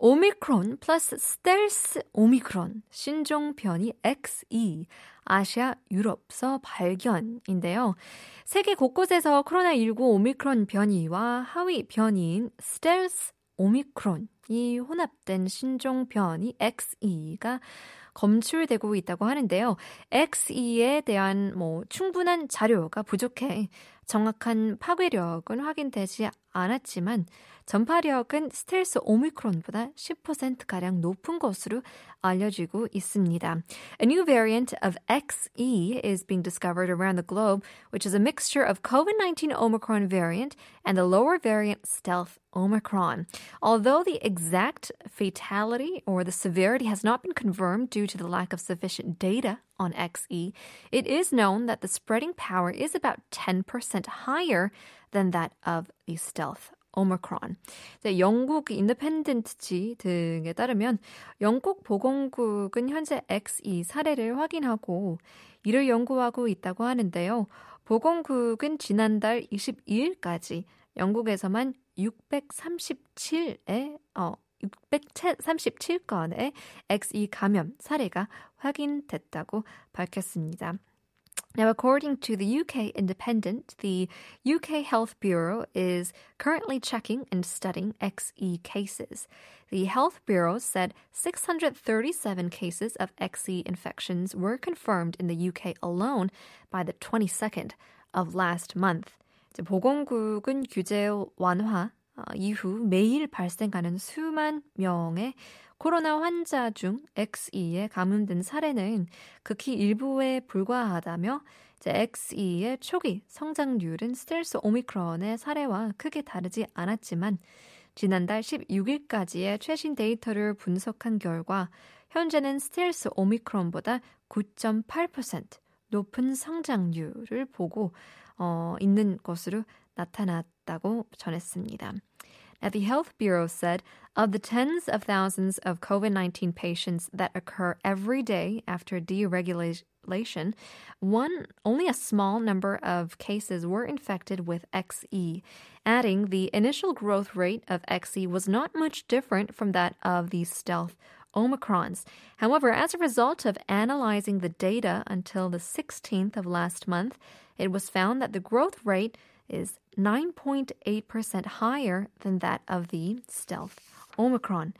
오미크론 플러스 스텔스 오미크론 신종 변이 XE 아시아 유럽서 발견인데요. 세계 곳곳에서 코로나19 오미크론 변이와 하위 변이인 스텔스 오미크론 이 혼합된 신종 변이 XE가 검출되고 있다고 하는데요. XE에 대한 뭐 충분한 자료가 부족해 정확한 파괴력은 확인되지 않았지만 전파력은 스텔스 오미크론보다 10%가량 높은 것으로 알려지고 있습니다. A new variant of XE is being discovered around the globe, which is a mixture of COVID-19 Omicron variant and the lower variant stealth Omicron. Although the exact fatality or the severity has not been confirmed due to the lack of sufficient data on XE, it is known that the spreading power is about 10% higher than that of the stealth 오미크론. 영국 인디펜던트지 등에 따르면 영국 보건국은 현재 XE 사례를 확인하고 이를 연구하고 있다고 하는데요. 보건국은 지난달 22일까지 영국에서만 637에 어 637건의 XE 감염 사례가 확인됐다고 밝혔습니다. Now, according to the UK Independent, the UK Health Bureau is currently checking and studying XE cases. The Health Bureau said 637 cases of XE infections were confirmed in the UK alone by the 22nd of last month. 보건국은 규제 완화 이후 매일 발생하는 수만 명의 코로나 환자 중 XE에 감염된 사례는 극히 일부에 불과하다며 XE의 초기 성장률은 스텔스 오미크론의 사례와 크게 다르지 않았지만 지난달 16일까지의 최신 데이터를 분석한 결과 현재는 스텔스 오미크론보다 9.8% 높은 성장률을 보고 어, 있는 것으로 나타났다고 전했습니다. Now, the Health Bureau said of the tens of thousands of COVID 19 patients that occur every day after deregulation, one, only a small number of cases were infected with XE, adding the initial growth rate of XE was not much different from that of the stealth Omicrons. However, as a result of analyzing the data until the 16th of last month, it was found that the growth rate is 9.8% higher than that of the stealth Omicron.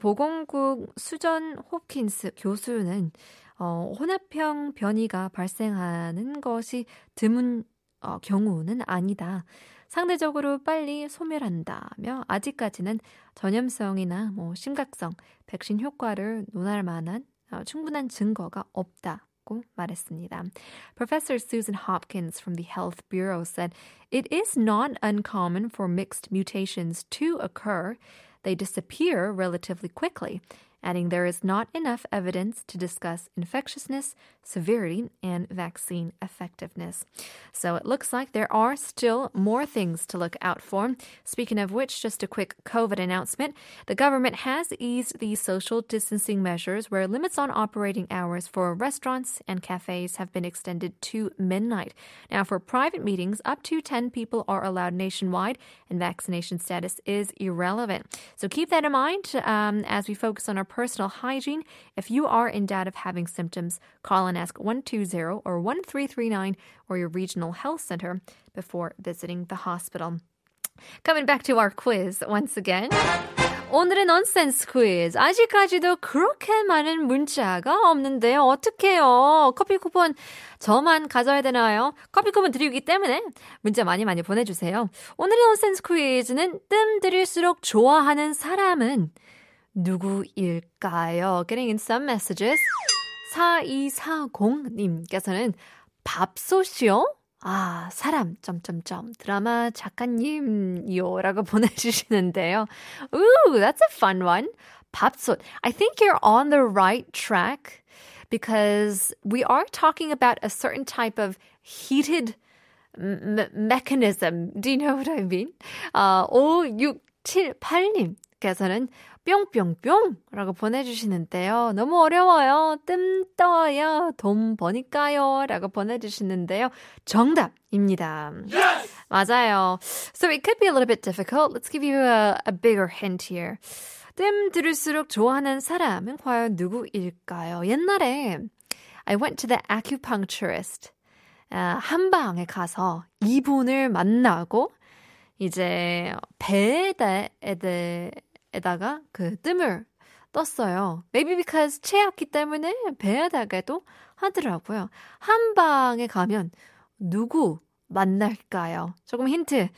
보건국 수전 홉킨스 교수는 어, 혼합형 변이가 발생하는 것이 드문 어, 경우는 아니다. 상대적으로 빨리 소멸한다며 아직까지는 전염성이나 뭐 심각성, 백신 효과를 논할 만한 어, 충분한 증거가 없다. 말했습니다. Professor Susan Hopkins from the Health Bureau said it is not uncommon for mixed mutations to occur. They disappear relatively quickly, adding there is not enough evidence to discuss infectiousness, severity, and vaccine effectiveness. So it looks like there are still more things to look out for. Speaking of which, just a quick COVID announcement. The government has eased the social distancing measures where limits on operating hours for restaurants and cafes have been extended to midnight. Now, for private meetings, up to 10 people are allowed nationwide, and vaccination status is irrelevant. So keep that in mind um, as we focus on our personal hygiene. If you are in doubt of having symptoms, call and ask 120 or 1339 or your regional health center before visiting the hospital. Coming back to our quiz once again. 오늘의 넌센스 퀴즈. 아직까지도 그렇게 많은 문자가 없는데요. 어떡해요? 커피 쿠폰 저만 가져야 되나요? 커피 쿠폰 드리기 때문에 문자 많이 많이 보내주세요. 오늘의 넌센스 퀴즈는 뜸 들일수록 좋아하는 사람은 누구일까요? Getting in some messages. 4240님께서는 밥솥이요? 아, 사람, 점점점, 드라마 작가님이요. 라고 보내주시는데요. Ooh, that's a fun one. 밥솥. I think you're on the right track. because we are talking about a certain type of heated me- mechanism. Do you know what I mean? 어, 5678님께서는 뿅뿅뿅 라고 보내주시는데요. 너무 어려워요. 뜸 떠요. 돈 버니까요. 라고 보내주시는데요. 정답입니다. Yes! 맞아요. So it could be a little bit difficult. Let's give you a, a bigger hint here. 뜸 들을수록 좋아하는 사람은 과연 누구일까요? 옛날에 I went to the acupuncturist. 아, 한방에 가서 이분을 만나고 이제 배에다 에다가 그 뜸을 떴어요. Maybe because 체였기 때문에 배에다가도 하더라고요. 한방에 가면 누구 만날까요? 조금 힌트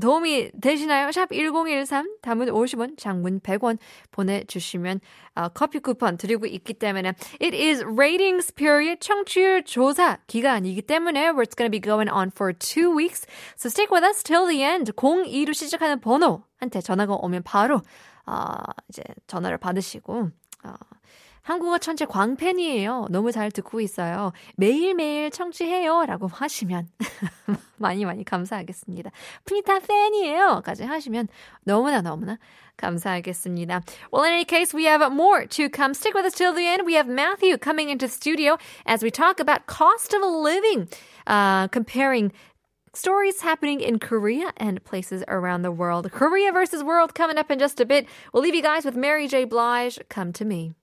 도움이 되시나요? 샵 1013, 담은 50원, 장문 100원 보내주시면 어, 커피 쿠폰 드리고 있기 때문에 It is ratings period, 청취율 조사 기간이기 때문에 It's going to be going on for two weeks. So stick with us till the end. 02로 시작하는 번호한테 전화가 오면 바로 어, 이제 전화를 받으시고 어, 한국어 천재 광팬이에요. 너무 잘 듣고 있어요. 매일매일 청취해요. 라고 하시면 많이 많이 감사하겠습니다. 프니타 팬이에요. 까지 하시면 너무나 너무나 감사하겠습니다. Well, in any case, we have more to come. Stick with us till the end. We have Matthew coming into the studio as we talk about cost of living, uh, comparing stories happening in Korea and places around the world. Korea versus world coming up in just a bit. We'll leave you guys with Mary J. Blige. Come to me.